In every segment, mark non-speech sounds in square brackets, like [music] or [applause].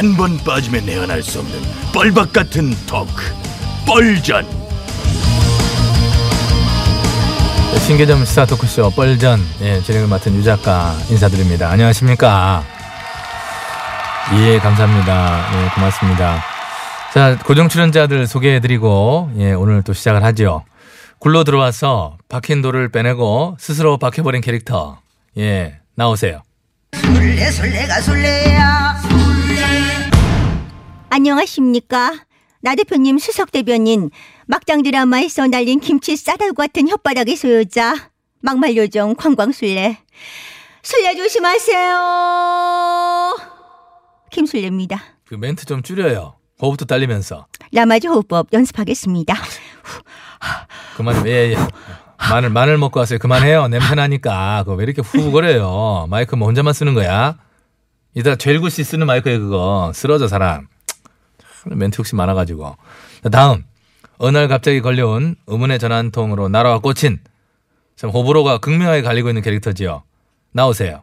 한 번 빠지면 내안할 수 없는 뻘박 같은 토크 뻘전 신개점 시사 토크쇼 뻘전 예, 진행을 맡은 유 작가 인사드립니다. 안녕하십니까? 예, 감사합니다. 예, 고맙습니다. 자, 고정 출연자들 소개해드리고 예, 오늘 또 시작을 하죠. 굴러 들어와서 박힌 돌을 빼내고 스스로 박혀버린 캐릭터 예, 나오세요. 술래 술래가 술래야 안녕하십니까. 나 대표님 수석 대변인 막장 드라마에서 날린 김치 싸다구 같은 혓바닥의 소유자 막말 요정 관광술래 술래 조심하세요. 김술래입니다. 그 멘트 좀 줄여요. 호흡도 딸리면서. 라마즈 호흡법 연습하겠습니다. 그만 예, 예. 마늘 마늘 먹고 왔어요. 그만해요. 냄새 나니까. 그거 왜 이렇게 후거려요? 마이크 뭐 혼자만 쓰는 거야? 이따 죄일구씨 쓰는 마이크에 그거 쓰러져 사람. 참, 멘트 욕심 많아가지고. 자, 다음 어느 날 갑자기 걸려온 의문의 전화 한 통으로 날아와 꽂힌 참 호불호가 극명하게 갈리고 있는 캐릭터지요. 나오세요.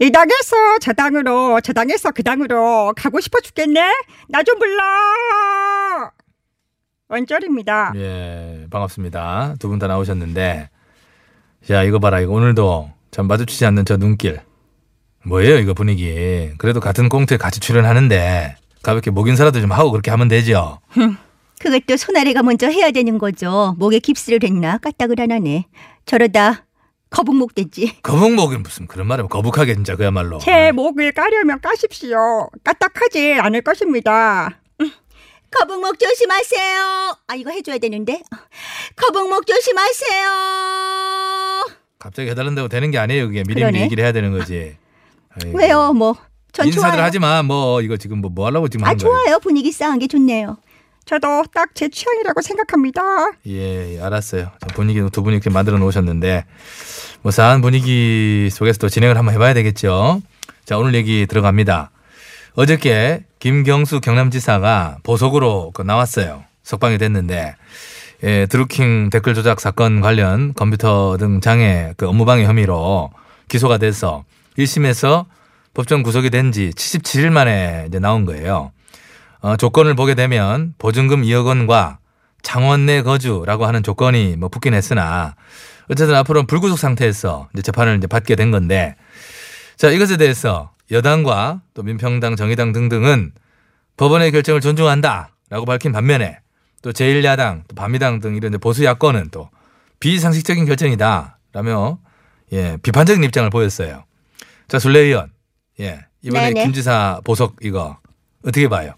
이 당에서 저 당으로 저 당에서 그 당으로 가고 싶어 죽겠네 나 좀 불러 원절입니다 예, 반갑습니다. 두 분 다 나오셨는데, 야, 이거 봐라. 이거 오늘도 참 마주치지 않는 저 눈길. 뭐예요, 이거 분위기. 그래도 같은 꽁트에 같이 출연하는데, 가볍게 목 인사라도 좀 하고 그렇게 하면 되죠. 그것도 손아래가 먼저 해야 되는 거죠. 목에 깁스를 했나 까딱을 안 하네. 저러다 거북목 됐지. 거북목은 무슨 그런 말을 거북하게 진짜 그야말로. 제 목을 까려면 까십시오 까딱하지 않을 것입니다 거북목 조심하세요. 아 이거 해줘야 되는데. 거북목 조심하세요. 갑자기 해달란다고 되는 게 아니에요. 그게 미리미리 그러네. 얘기를 해야 되는 거지. 아이고. 왜요? 뭐 전 인사들 좋아요. 하지 마. 뭐 이거 지금 뭐, 뭐 하려고 지금 아 하는 거예요? 좋아요. 분위기 싸한 게 좋네요. 저도 딱 제 취향이라고 생각합니다 예, 예, 알았어요. 자, 분위기 두 분이 이렇게 만들어 놓으셨는데 뭐 싸한 분위기 속에서 또 진행을 한번 해봐야 되겠죠. 자, 오늘 얘기 들어갑니다. 어저께 김경수 경남지사가 보석으로 그 나왔어요. 석방이 됐는데 예, 드루킹 댓글 조작 사건 관련 컴퓨터 등 장애 그 업무방해 혐의로 기소가 돼서 1심에서 법정 구속이 된 지 77일 만에 이제 나온 거예요. 어, 조건을 보게 되면 보증금 2억 원과 창원 내 거주라고 하는 조건이 뭐 붙긴 했으나 어쨌든 앞으로는 불구속 상태에서 이제 재판을 이제 받게 된 건데 자 이것에 대해서 여당과 또 민평당 정의당 등등은 법원의 결정을 존중한다라고 밝힌 반면에 또 제1야당 또 반미당 등 이런 보수 야권은 또 비상식적인 결정이다라며 예 비판적인 입장을 보였어요. 자 술래 의원 예 이번에 네네. 김 지사 보석 이거 어떻게 봐요?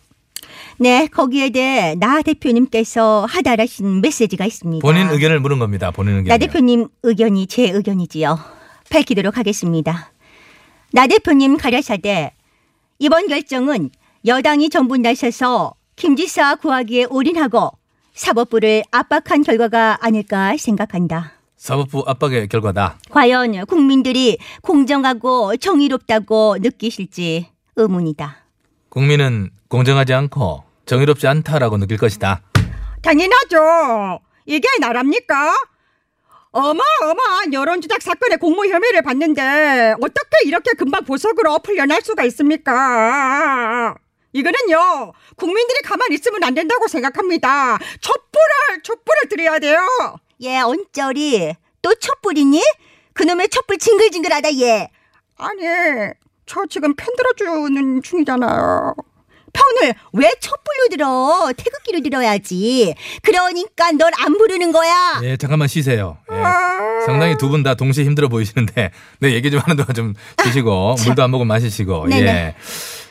네 거기에 대해 나 대표님께서 하달하신 메시지가 있습니다. 본인 의견을 물은 겁니다. 본인 의견. 나 대표님 의견이 제 의견이지요. 밝히도록 하겠습니다. 나 대표님 가라사대 이번 결정은 여당이 전부 나서서 김 지사 구하기에 올인하고 사법부를 압박한 결과가 아닐까 생각한다. 사법부 압박의 결과다. 과연 국민들이 공정하고 정의롭다고 느끼실지 의문이다. 국민은 공정하지 않고 정의롭지 않다라고 느낄 것이다. 당연하죠 이게 나랍니까? 어마어마한 여론조작 사건의 공모 혐의를 받는데 어떻게 이렇게 금방 보석으로 풀려날 수가 있습니까? 이거는요 국민들이 가만히 있으면 안 된다고 생각합니다. 촛불을 촛불을 드려야 돼요. 얘 언저리 또 촛불이니? 그놈의 촛불 징글징글하다 얘. 아니 저 지금 편 들어주는 중이잖아요. 편을 왜 촛불로 들어? 태극기로 들어야지. 그러니까 널 안 부르는 거야. 예, 잠깐만 쉬세요. 예. 상당히 두 분 다 동시에 힘들어 보이시는데, 네, 얘기 좀 하는 동안 좀 드시고, [laughs] 물도 한 모금 마시시고, 네네. 예.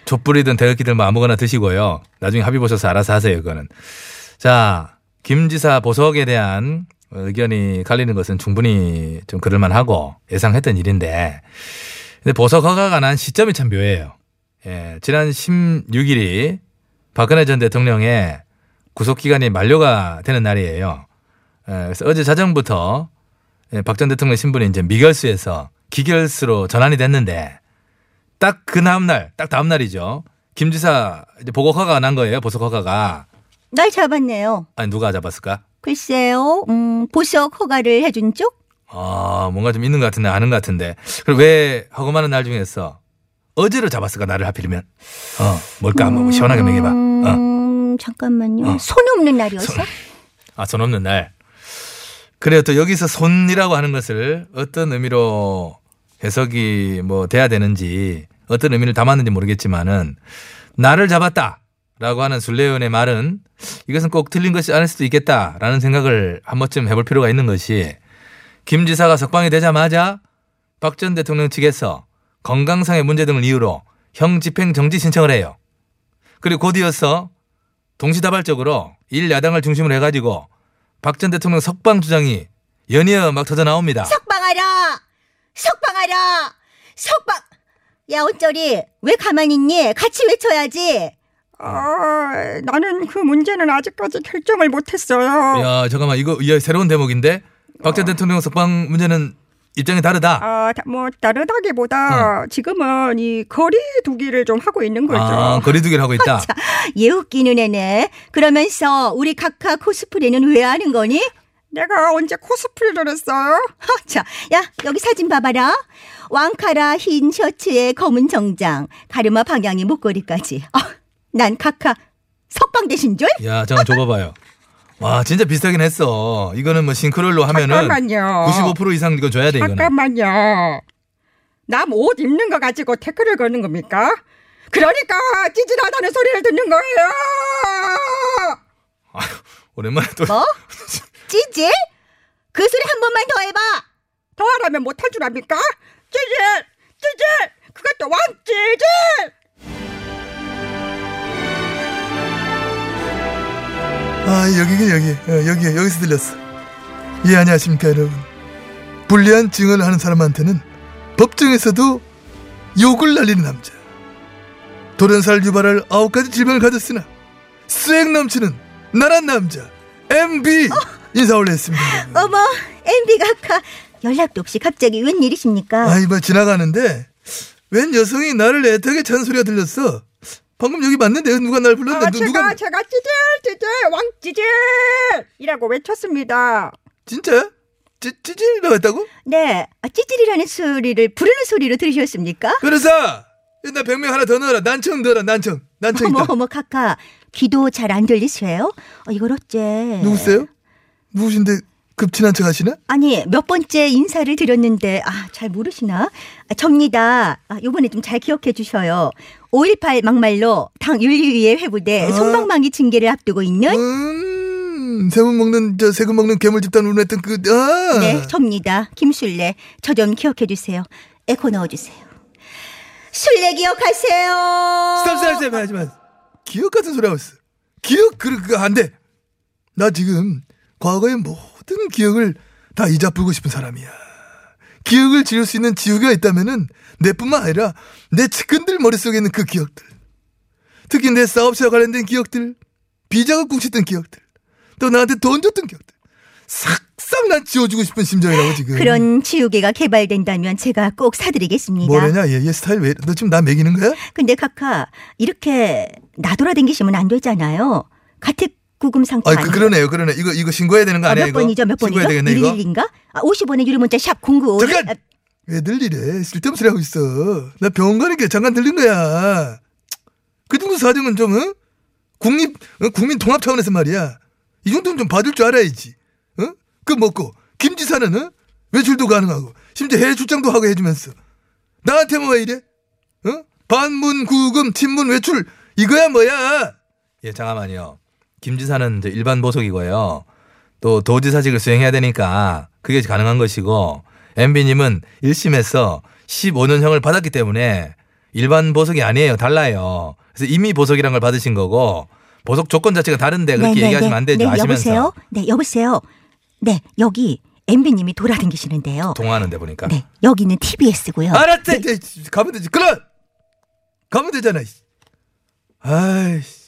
촛불이든 대극기든 뭐 아무거나 드시고요. 나중에 합의 보셔서 알아서 하세요, 그거는. 자, 김 지사 보석에 대한 의견이 갈리는 것은 충분히 좀 그럴만하고 예상했던 일인데, 근데 보석 허가가 난 시점이 참 묘해요. 예, 지난 16일이 박근혜 전 대통령의 구속기간이 만료가 되는 날이에요. 예, 그래서 어제 자정부터 예, 박 전 대통령 신분이 이제 미결수에서 기결수로 전환이 됐는데 딱 그 다음 날, 딱 다음 날이죠. 김 지사 이제 보고 허가가 난 거예요. 보석 허가가. 날 잡았네요. 아니 누가 잡았을까? 글쎄요, 음, 보석 허가를 해준 쪽? 아, 뭔가 좀 있는 것 같은데, 아는 것 같은데. 그럼 왜 하고 많은 날 중에서 어제로 잡았을까, 나를 하필이면? 어, 뭘까? 한번 시원하게 먹여봐. 어. 음, 잠깐만요. 어. 손 없는 날이었어? 아, 손 없는 날. 그래요. 또 여기서 손이라고 하는 것을 어떤 의미로 해석이 뭐 돼야 되는지 어떤 의미를 담았는지 모르겠지만은 나를 잡았다. 라고 하는 순례원의 말은 이것은 꼭 틀린 것이 아닐 수도 있겠다라는 생각을 한 번쯤 해볼 필요가 있는 것이 김 지사가 석방이 되자마자 박 전 대통령 측에서 건강상의 문제 등을 이유로 형 집행 정지 신청을 해요. 그리고 곧 이어서 동시다발적으로 일 야당을 중심으로 해가지고 박 전 대통령 석방 주장이 연이어 막 터져 나옵니다. 석방하라! 석방하라! 석방! 야, 어쩌리? 왜 가만히 있니? 같이 외쳐야지. 아, 나는 그 문제는 아직까지 결정을 못했어요. 야 잠깐만 이거 야, 새로운 대목인데 박 전 대통령 석방 문제는 입장이 다르다. 아, 다- 뭐 다르다기보다 지금은 이 거리 두기를 좀 하고 있는 거죠. 아 거리두기를 하고 있다. [laughs] 얘 웃기는 애네. 그러면서 우리 카카 코스프레는 왜 하는 거니? 내가 언제 코스프레를 했어요? 허, 자, 야, 여기 사진 봐봐라. 왕카라 흰 셔츠에 검은 정장, 가르마 방향이 목걸이까지. 아, 난 카카 석방 되신 줄? 야 잠깐 줘봐봐요. 와 진짜 비슷하긴 했어. 이거는 뭐 싱크로율로 하면은 잠깐만요. 95% 이상 이거 줘야 돼 이거는. 잠깐만요. 남 옷 입는 거 가지고 태클을 거는 겁니까? 그러니까 찌질하다는 소리를 듣는 거예요. 오랜만에 또 뭐? [laughs] 찌질? 그 소리 한 번만 더 해봐. 더 하라면 못할 줄 압니까? 찌질, 찌질, 그것도 왕찌질. 아 여기긴 여기 어, 여기 여기서 들렸어 예 안녕하십니까 여러분 불리한 증언을 하는 사람한테는 법정에서도 욕을 날리는 남자 돌연살 유발할 아홉 가지 질병을 가졌으나 수액 넘치는 나란 남자 MB 인사 올렸습니다 여러분. 어머, MB 카카. 연락도 없이 갑자기 웬일이십니까? 아이 뭐 지나가는데 웬 여성이 나를 애타게 찬 소리가 들렸어 방금 여기 맞는데 누가 날 불렀나 아, 누, 제가 누가 제가 찌질, 찌질, 왕 찌질이라고 외쳤습니다. 진짜 찌, 찌질이라고 했다고? 네, 아, 찌질이라는 소리를 부르는 소리로 들으셨습니까? 변호사 나 병명 하나 더 넣어라 난청 넣어라 난청 난청 어머 어머 카카 귀도 잘 안 들리세요? 어, 이걸 어째? 누구세요? 누구신데 급친한 척 하시나? 아니 몇 번째 인사를 드렸는데 아 잘 모르시나? 아, 접니다. 아, 요번에 좀 잘 기억해 주셔요. 5.18 막말로 당 윤리위에 회부돼 아. 손방망이 징계를 앞두고 있는 음 세금 먹는 저 세금 먹는 괴물 집단 운운했던 그 아 네 접니다. 김술래 저 좀 기억해 주세요. 에코 넣어 주세요. 술래 기억하세요. stop stop stop 하지 마 기억 같은 소리 하고 있어 기억 그 그거 안돼 나 지금 과거의 모든 기억을 다 잊어불고 싶은 사람이야 기억을 지울 수 있는 지우개가 있다면은 내뿐만 아니라 내 측근들 머릿속에 있는 그 기억들 특히 내 사업체와 관련된 기억들 비자금 꿍쳤던 기억들 또 나한테 돈 줬던 기억들 싹싹 난 지워주고 싶은 심정이라고 지금 그런 지우개가 개발된다면 제가 꼭 사드리겠습니다. 뭐래냐 얘, 얘 스타일 왜 너 지금 나 매기는 거야? 근데 카카 이렇게 나돌아다니시면 안 되잖아요. 가택 구금 상태 아, 아니에요? 그 그러네요, 그러네. 이거 이거 신고해야 되는 거 아, 아니야 몇 이거? 번이죠? 몇 번이죠? 신고해야 되겠네 이거. 111인가? 아, 50원의 유료 문자 샵 09. 잠깐! 왜들 이래? 쓸데없는 소리 하고 있어. 나 병원 가는 게 잠깐 들린 거야. 그 정도 사정은 좀 어? 국립 어? 국민 통합 차원에서 말이야. 이 정도는 좀 봐줄 줄 알아야지. 어? 그 먹고 김 지사는 어? 외출도 가능하고 심지어 해외 출장도 하고 해주면서 나한테만 왜 이래? 어? 반문 구금 친문 외출 이거야 뭐야? 예, 잠깐만요. 김 지사는 이제 일반 보석이고요. 또 도지사직을 수행해야 되니까 그게 가능한 것이고 MB님은 1심에서 15년형을 받았기 때문에 일반 보석이 아니에요. 달라요. 그래서 이미 보석이란 걸 받으신 거고 보석 조건 자체가 다른데 그렇게 얘기하시면 안 되죠. 네, 아시면서 여보세요? 네, 여보세요. 네, 여기 MB님이 돌아다니시는데요. 통화하는데 보니까. 네, 여기는 TBS고요. 알았다. 이제 가면 되지. 그럼 가면 되잖아. 이씨. 아이씨.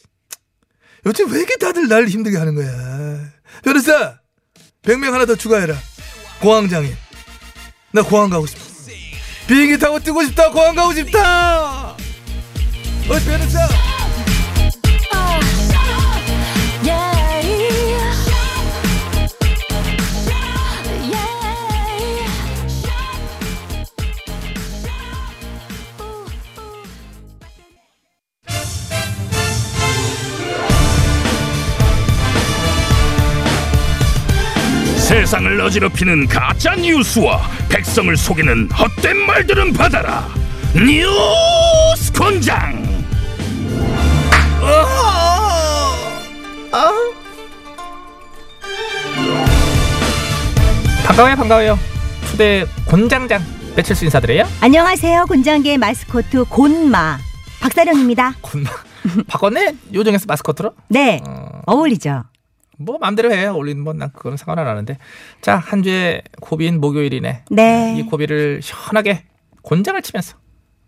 요즘 왜 이렇게 다들 날 힘들게 하는 거야? 변호사, 백명 하나 더 추가해라. 공황장애. 나 공항 가고 싶어. 비행기 타고 뜨고 싶다. 공항 가고 싶다. 어, 변호사. 세상을 어지럽히는 가짜 뉴스와 백성을 속이는 헛된 말들은 받아라. 뉴스 권장. 반가워요, 반가워요. 초대 곤장장 배칠수 인사드려요. 안녕하세요. 곤장계 마스코트 곤마 박사령입니다. 곤마 바꿨네 요정에서 마스코트로. 네, 어, 어울리죠. 뭐 마음대로 해. 어울리는 뭐난 그건 상관 안 하는데. 자, 한 주에 고비인 목요일이네. 네. 이 고비를 시원하게 곤장을 치면서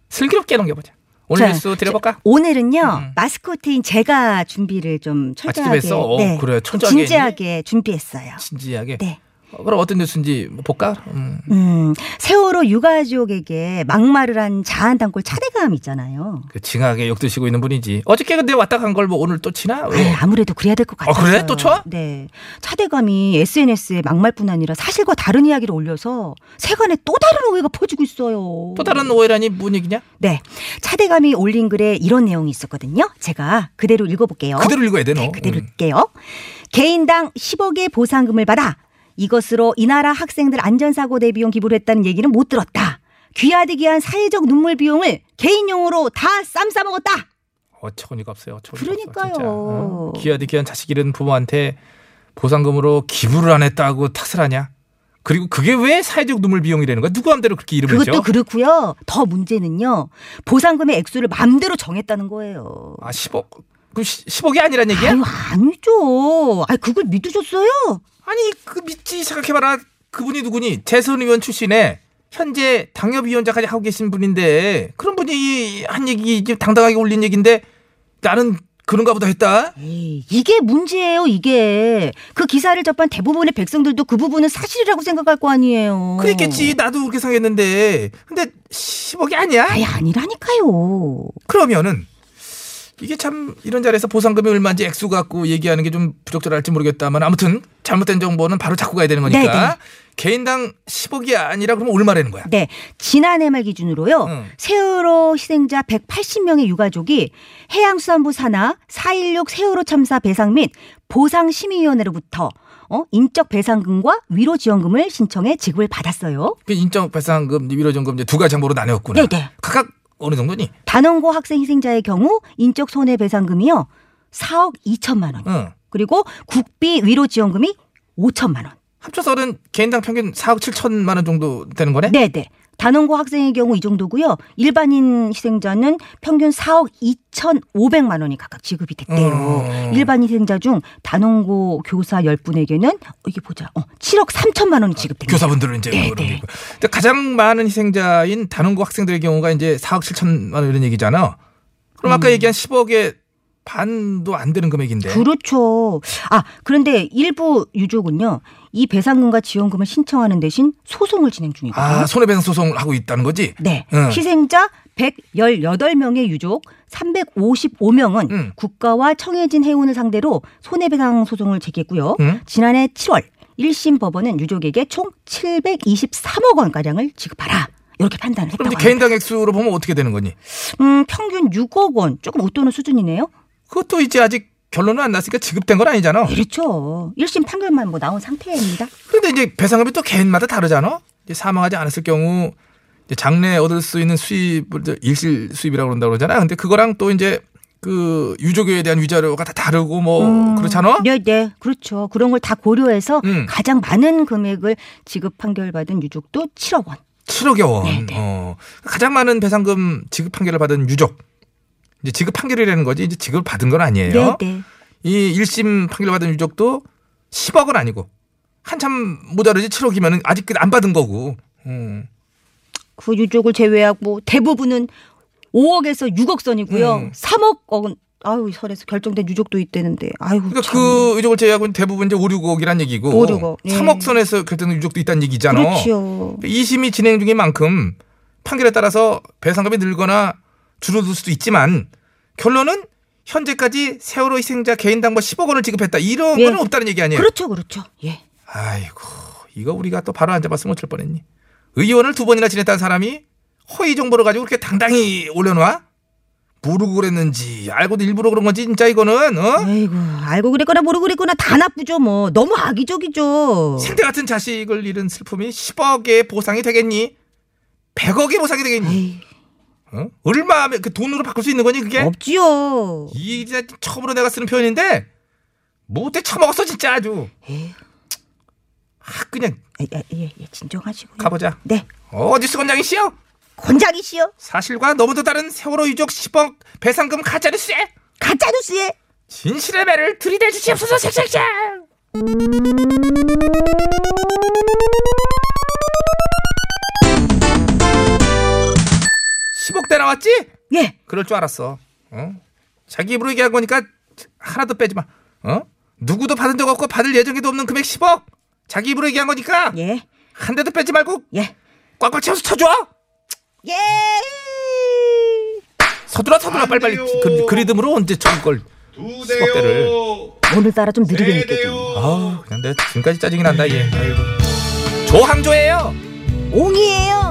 슬기롭게 넘겨보자. 오늘 자, 뉴스 드려볼까? 오늘은요 음. 마스코트인 제가 준비를 좀 철저하게, 직접 했어? 어, 네, 그래, 진지하게 준비했어요. 진지하게. 네. 어, 그럼 어떤 뉴스인지 볼까? 음. 음, 세월호 유가족에게 막말을 한 자한 단골 차대감 있잖아요. 그 징하게 욕 드시고 있는 분이지. 어저께 근데 왔다 간 걸 뭐 오늘 또 치나? 왜? 아유, 아무래도 그래야 될것 어, 같아요. 그래? 또 쳐? 네. 차대감이 SNS에 막말뿐 아니라 사실과 다른 이야기를 올려서 세간에 또 다른 오해가 퍼지고 있어요. 또 다른 오해라니 뭔 얘기냐? 네. 차대감이 올린 글에 이런 내용이 있었거든요. 제가 그대로 읽어볼게요. 그대로 읽어야 돼, 너. 네, 그대로 음. 읽게요. 개인당 10억의 보상금을 받아 이것으로 이 나라 학생들 안전사고 대비용 기부를 했다는 얘기는 못 들었다. 귀하디 귀한 사회적 눈물 비용을 개인용으로 다 쌈 싸 먹었다. 어처구니가 없어요. 어처구니가 그러니까요. 없어. 어? 귀하디 귀한 자식 잃은 부모한테 보상금으로 기부를 안 했다고 탓을 하냐? 그리고 그게 왜 사회적 눈물 비용이라는 거야? 누구 마음대로 그렇게 이름을 그것도 줘? 그렇고요. 더 문제는요. 보상금의 액수를 맘대로 정했다는 거예요. 아 10억? 그럼 10억이 아니란 얘기야? 아유, 아니죠. 아, 그걸 믿으셨어요? 아니 그 믿지 생각해봐라. 그분이 누구니? 재선 의원 출신에 현재 당협위원장까지 하고 계신 분인데 그런 분이 한 얘기 당당하게 올린 얘기인데 나는 그런가 보다 했다. 에이, 이게 문제예요, 이게. 그 기사를 접한 대부분의 백성들도 그 부분은 사실이라고 생각할 거 아니에요. 그랬겠지. 나도 그렇게 생각했는데 근데 10억이 아니야? 아예 아니라니까요. 그러면은 이게 참 이런 자리에서 보상금이 얼마인지 액수 갖고 얘기하는 게 좀 부적절할지 모르겠다만 아무튼 잘못된 정보는 바로 잡고 가야 되는 거니까 네네. 개인당 10억이 아니라 그러면 얼마라는 거야? 네, 지난해 말 기준으로요. 응. 세월호 희생자 180명의 유가족이 해양수산부 산하 4.16 세월호 참사 배상 및 보상 심의위원회로부터 어? 인적 배상금과 위로 지원금을 신청해 지급을 받았어요. 그 인적 배상금, 위로전금 이제 두 가지 항목으로 나뉘었구나. 네네. 각각 어느 정도니? 단원고 학생 희생자의 경우 인적 손해배상금이요. 4억 2천만 원. 응. 그리고 국비 위로 지원금이 5천만 원. 합쳐서는 개인당 평균 4억 7천만 원 정도 되는 거네? 네네. 단원고 학생의 경우 이 정도고요. 일반인 희생자는 평균 4억 2,500만 원이 각각 지급이 됐대요. 음. 일반 희생자 중 단원고 교사 10분에게는 이게 보자. 어, 7억 3천만 원이 지급됩니다. 교사분들은 이제 네, 그런 네. 게 있고. 근데 가장 많은 희생자인 단원고 학생들의 경우가 이제 4억 7천만 원 이런 얘기잖아. 그럼 아까 얘기한 10억의 반도 안 되는 금액인데. 그렇죠. 아, 그런데 일부 유족은요. 이 배상금과 지원금을 신청하는 대신 소송을 진행 중이거든요. 아, 손해배상 소송을 하고 있다는 거지? 네. 응. 희생자 118명의 유족 355명은 응. 국가와 청해진 해운을 상대로 손해배상 소송을 제기했고요. 응. 지난해 7월 1심 법원은 유족에게 총 723억 원가량을 지급하라. 이렇게 판단을 그럼 했다고 합니다. 개인당 액수로 보면 어떻게 되는 거니? 음, 평균 6억 원. 조금 웃도는 수준이네요. 그것도 이제 아직 결론은 안 났으니까 지급된 건 아니잖아. 그렇죠. 1심 판결만 뭐 나온 상태입니다. 그런데 이제 배상금이 또 개인마다 다르잖아. 이제 사망하지 않았을 경우 이제 장래 얻을 수 있는 수입을 일실 수입이라고 그런다고 그러잖아. 근데 그거랑 또 이제 그 유족에 대한 위자료가 다 다르고 뭐 음, 그렇잖아. 네, 네. 그렇죠. 그런 걸 다 고려해서 음. 가장 많은 금액을 지급 판결받은 유족도 7억 원. 7억여 원. 네, 네. 어. 가장 많은 배상금 지급 판결을 받은 유족. 이제 지급 판결이라는 거지 이제 지급을 받은 건 아니에요. 네, 네. 이 1심 판결을 받은 유족도 10억은 아니고 한참 모자르지 7억이면 아직 안 받은 거고. 음. 그 유족을 제외하고 대부분은 5억에서 6억 선이고요. 음. 3억 억은 아유 설에서 결정된 유족도 있대는데 아유 그러니까 참. 그 유족을 제외하고 대부분 이제 5, 6억이란 얘기고 5, 6억, 예. 3억 선에서 결정된 유족도 있다는 얘기잖아. 그렇죠. 2심이 진행 중인 만큼 판결에 따라서 배상금이 늘거나 줄어들 수도 있지만 결론은 현재까지 세월호 희생자 개인당 뭐 10억 원을 지급했다 이런 예. 거는 없다는 얘기 아니에요. 그렇죠, 그렇죠. 예. 아이고 이거 우리가 또 바로 앉아봤으면 어쩔 뻔했니. 의원을 두 번이나 지냈다는 사람이 허위 정보를 가지고 그렇게 당당히 올려놔? 모르고 그랬는지 알고도 일부러 그런 건지 진짜 이거는 어? 아이고 알고 그랬거나 모르고 그랬거나 다 나쁘죠 뭐. 너무 악의적이죠. 생태 같은 자식을 잃은 슬픔이 10억의 보상이 되겠니? 100억의 보상이 되겠니? 에이, 어? 얼마 그 돈으로 바꿀 수 있는 거니 그게? 없지요. 이 진짜 처음으로 내가 쓰는 표현인데 못돼 처먹었어 진짜 아주. 아 그냥 예, 예, 예, 예, 진정하시고요. 가보자. 네, 어디서 권장이시여? 권장이시여. 사실과 너무도 다른 세월호 유족 10억 배상금 가짜뉴스에 가짜 뉴스에 진실의 매를 들이대 주시옵소서 색색색. 10억대 나왔지? 예. 그럴 줄 알았어. 어? 자기 입으로 얘기한 거니까 하나도 빼지 마. 어? 누구도 받은 적 없고 받을 예정에도 없는 금액 10억. 자기 입으로 얘기한 거니까 예. 한 대도 빼지 말고 예. 꽉꽉 채워서 쳐줘. 예. 서둘러 서둘러 빨리빨리 그, 그 리듬으로 언제 쳐걸 10억대를. 오늘따라 좀 느리게 느껴져. 아, 그냥 내 지금까지 짜증이 난다 얘. 아이고. 조항조예요. 옹이에요.